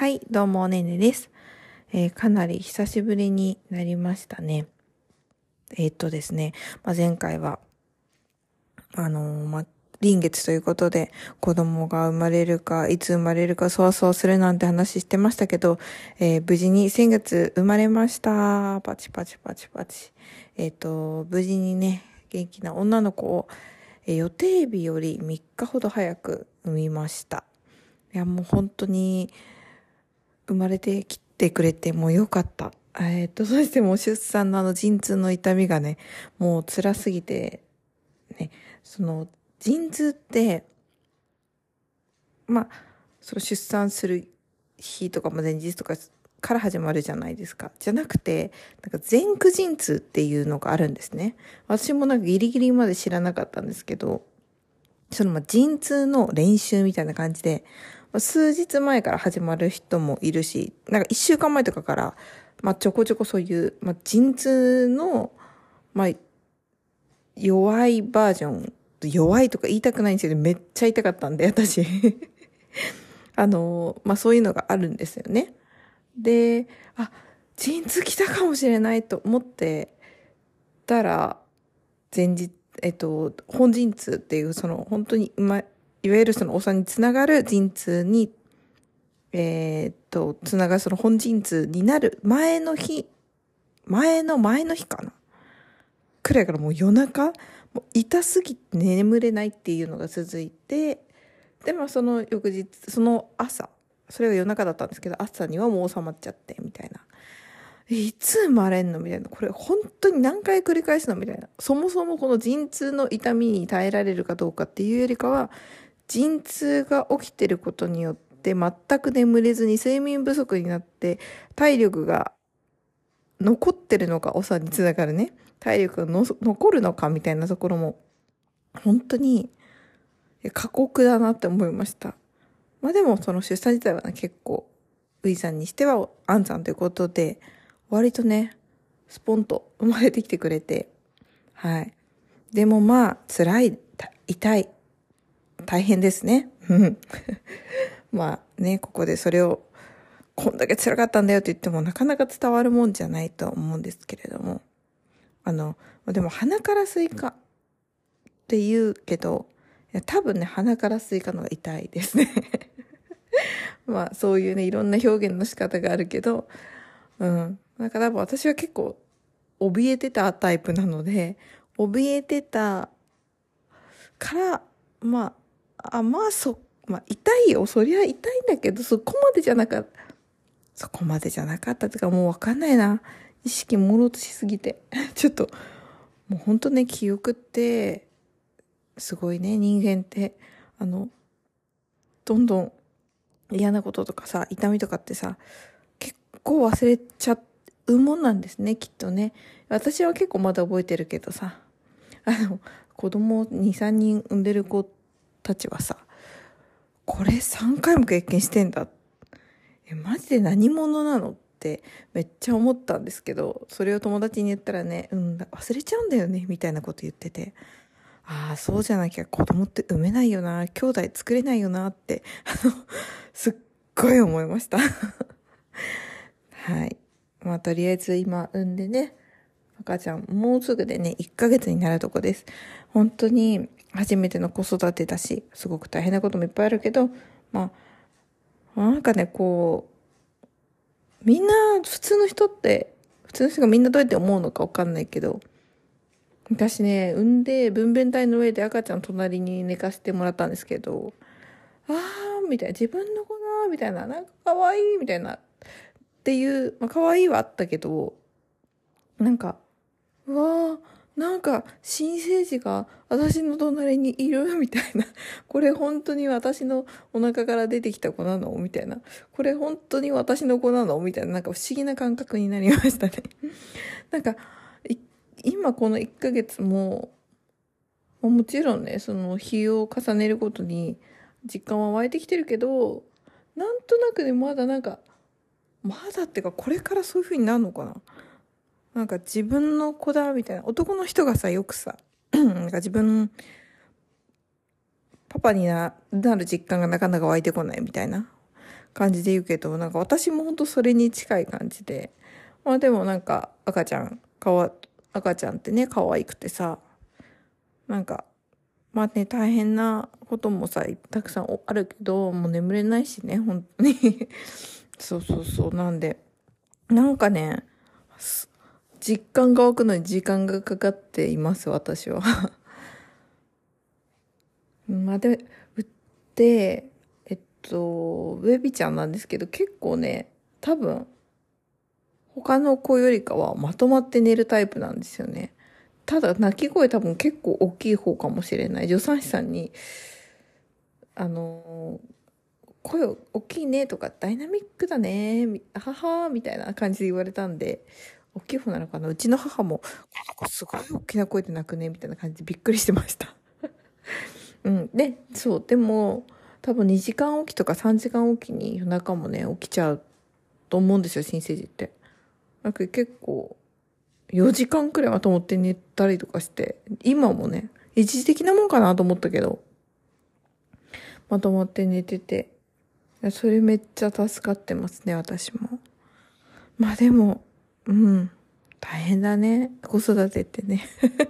はい、どうも、ねねです。えーかなり久しぶりになりましたね。えーっとですね、まあ、前回は、あのーま、臨月ということで、子供が生まれるか、いつ生まれるか、そわそわするなんて話してましたけど、えー無事に先月生まれました。パチパチパチパチ。えっと、無事にね、元気な女の子を、え予定日より3日ほど早く産みました。いや、もう本当に、生まれてきてくれてもうよかった。えっ、と、そしてもう出産のあの陣痛の痛みがね、もう辛すぎて、ね、その、陣痛って、まあ、その出産する日とかも前日とかから始まるじゃないですか。じゃなくて、なんか前駆陣痛っていうのがあるんですね。私もなんかギリギリまで知らなかったんですけど、そのまあ陣痛の練習みたいな感じで、数日前から始まる人もいるし、なんか一週間前とかから、まあちょこちょこそういう、まあ陣痛の、まあ弱いバージョン、弱いとか言いたくないんですけど、めっちゃ痛かったんで、私。あの、まあそういうのがあるんですよね。で、あ、陣痛来たかもしれないと思ってたら、前日、えっと、本陣痛っていう、その、本当に、ま、いわゆるそのお産につながる陣痛に、えーっと、つながるその本陣痛になる前の日、前の前の日かな。くらいからもう夜中、もう痛すぎて眠れないっていうのが続いて、で、まあその翌日、その朝、それが夜中だったんですけど、朝にはもう収まっちゃって、みたいな。いつ生まれんのみたいな。これ本当に何回繰り返すのみたいな。そもそもこの陣痛の痛みに耐えられるかどうかっていうよりかは、陣痛が起きてることによって全く眠れずに睡眠不足になって体力が残ってるのか、お産につながるね。体力が残るのかみたいなところも、本当に過酷だなって思いました。まあでもその出産自体はね、結構、ウイさんにしては安産ということで、割とね、スポンと生まれてきてくれて、はい。でもまあ、辛い、痛い、大変ですね。まあね、ここでそれを、こんだけ辛かったんだよって言ってもなかなか伝わるもんじゃないと思うんですけれども。あの、でも鼻からスイカって言うけど、いや多分ね、鼻からスイカのが痛いですね。まあそういうね、いろんな表現の仕方があるけど、うん。なんか多分私は結構怯えてたタイプなので、怯えてたから、まあ、あ、まあそ、まあ痛いよ。そりゃ痛いんだけど、そこまでじゃなかった。そこまでじゃなかったとかもうわかんないな。意識朦朧としすぎて。ちょっと、もうほんとね、記憶って、すごいね、人間って、あの、どんどん嫌なこととかさ、痛みとかってさ、結構忘れちゃうもんなんですね、きっとね。私は結構まだ覚えてるけどさ、あの、子供2、3人産んでる子ってたちはさ、これ3回も経験してんだ。え、マジで何者なのってめっちゃ思ったんですけど、それを友達に言ったらね、うん、忘れちゃうんだよね、みたいなこと言ってて。ああ、そうじゃなきゃ子供って産めないよな、兄弟作れないよなって、あの、すっごい思いました。はい。まあ、とりあえず今産んでね、赤ちゃん、もうすぐでね、1ヶ月になるとこです。本当に初めての子育てだし、すごく大変なこともいっぱいあるけど、まあ、なんかね、こう、みんな、普通の人って、普通の人がみんなどうやって思うのかわかんないけど、私ね、産んで分娩台の上で赤ちゃん隣に寝かせてもらったんですけど、あー、みたいな、自分の子だ、みたいな、なんか可愛いみたいな、っていう、まあ可愛いはあったけど、なんか、うわー、なんか、新生児が私の隣にいるみたいな。これ本当に私のお腹から出てきた子なのみたいな。これ本当に私の子なのみたいな。なんか不思議な感覚になりましたね。なんか、今この1ヶ月も、もちろんね、その日を重ねるごとに実感は湧いてきてるけど、なんとなくね、まだなんか、まだってかこれからそういう風になるのかななんか自分の子だみたいな。男の人がさ、よくさ、なんか自分、パパになる実感がなかなか湧いてこないみたいな感じで言うけど、なんか私も本当それに近い感じで。まあでもなんか赤ちゃん、かわ、赤ちゃんってね、可愛くてさ、なんか、まあね、大変なこともさ、たくさんあるけど、もう眠れないしね、本当に そうそうそう。なんで、なんかね、実感が湧くのに時間がかかっています、私は まあで、売って、えっと、ウェビちゃんなんですけど、結構ね、多分、他の子よりかはまとまって寝るタイプなんですよね。ただ、泣き声多分結構大きい方かもしれない。助産師さんに、あの、声大きいねとか、ダイナミックだね、ははみたいな感じで言われたんで、大きい方なのかな？うちの母も、すごい大きな声で泣くね、みたいな感じでびっくりしてました うん。で、そう、でも、多分2時間おきとか3時間おきに夜中もね、起きちゃうと思うんですよ、新生児って。なんか結構、4時間くらいまと思って寝たりとかして、今もね、一時的なもんかなと思ったけど、まとまって寝てて、それめっちゃ助かってますね、私も。まあでも、うん、大変だね、子育てってね。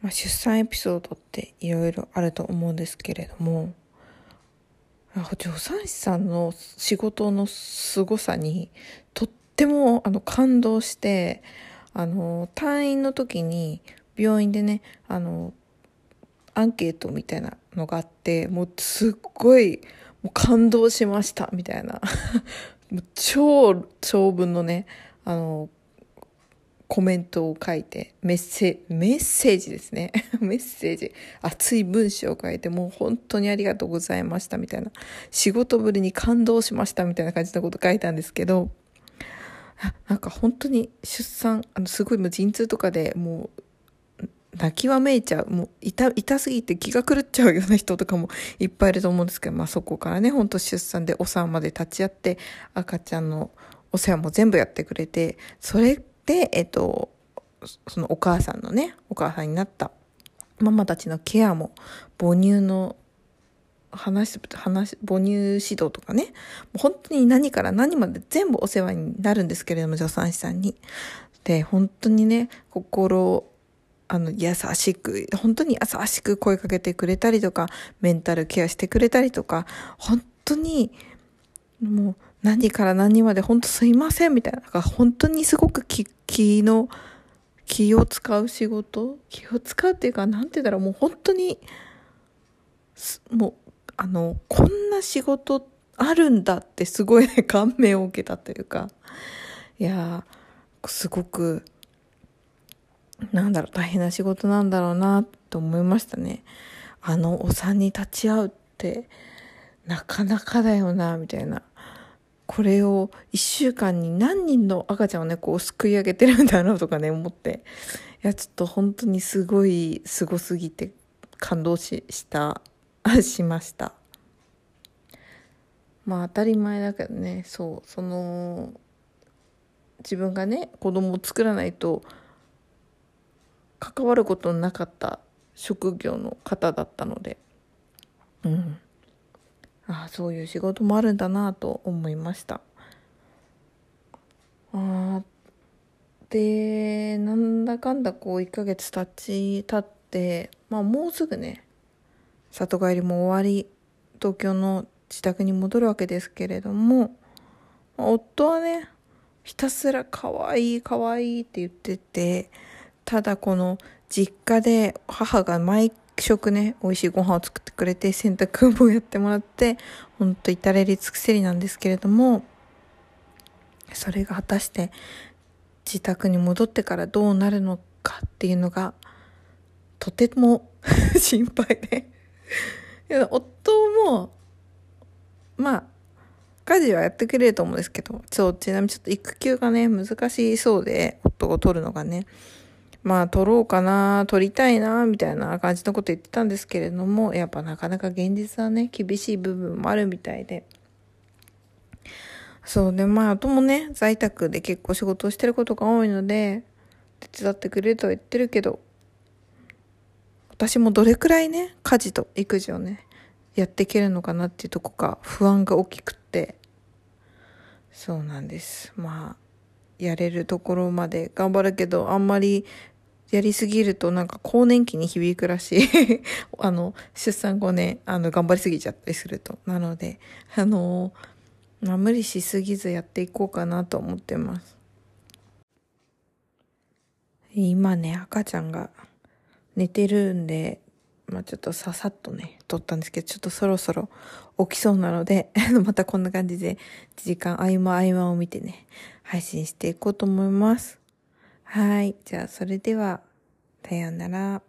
まあ出産エピソードっていろいろあると思うんですけれども、助産師さんの仕事の凄さにとってもあの感動してあの退院の時に病院でねあのアンケートみたいなのがあってもうすっごいもう感動しましたみたいな。超長文のねあのコメントを書いて、メッセメッセージですね。メッセージ。熱い文章を書いて、もう本当にありがとうございましたみたいな。仕事ぶりに感動しましたみたいな感じのこと書いたんですけど、なんか本当に出産、あの、すごいもう陣痛とかでもう、泣きわめいちゃう。もう痛、痛すぎて気が狂っちゃうような人とかもいっぱいいると思うんですけど、まあそこからね、本当出産でお産まで立ち会って、赤ちゃんのお世話も全部やってくれて、それで、えっと、そのお母さんのね、お母さんになったママたちのケアも、母乳の話、話、母乳指導とかね、もう本当に何から何まで全部お世話になるんですけれども、助産師さんに。で、本当にね、心、あの、優しく、本当に優しく声かけてくれたりとか、メンタルケアしてくれたりとか、本当に、もう、何から何まで本当すいませんみたいな。なんか本当にすごく気、気の、気を使う仕事気を使うっていうか、なんて言うんだろう、もう本当に、もう、あの、こんな仕事あるんだってすごいね、感銘を受けたというか、いやすごく、なんだろう、大変な仕事なんだろうな、と思いましたね。あのお産に立ち会うって、なかなかだよな、みたいな。これを一週間に何人の赤ちゃんをね、こうすくい上げてるんだろうとかね、思って。いや、ちょっと本当にすごい、すごすぎて感動し、した、しました。まあ当たり前だけどね、そう、その、自分がね、子供を作らないと、関わることのなかった職業の方だったので、うん。ああそういう仕事もあるんだなと思いましたあでなんだかんだこう1ヶ月経ち経ってまあもうすぐね里帰りも終わり東京の自宅に戻るわけですけれども夫はねひたすら可愛い可愛いって言っててただこの実家で母が毎食ね、美味しいご飯を作ってくれて、洗濯もやってもらって、ほんと至れり尽くせりなんですけれども、それが果たして自宅に戻ってからどうなるのかっていうのが、とても 心配でいや夫も、まあ、家事はやってくれると思うんですけど、そう、ちなみにちょっと育休がね、難しそうで、夫が取るのがね。まあ、撮ろうかな、撮りたいな、みたいな感じのこと言ってたんですけれども、やっぱなかなか現実はね、厳しい部分もあるみたいで。そうで、まあ、ともね、在宅で結構仕事をしてることが多いので、手伝ってくれるとは言ってるけど、私もどれくらいね、家事と育児をね、やっていけるのかなっていうとこが不安が大きくって、そうなんです。まあ、やれるところまで頑張るけど、あんまりやりすぎるとなんか更年期に響くらしい あの、出産後ね、あの、頑張りすぎちゃったりすると。なので、あの、まあ、無理しすぎずやっていこうかなと思ってます。今ね、赤ちゃんが寝てるんで、まあちょっとささっとね、撮ったんですけど、ちょっとそろそろ起きそうなので またこんな感じで時間合間合間を見てね、配信していこうと思います。はい。じゃあ、それでは、さようなら。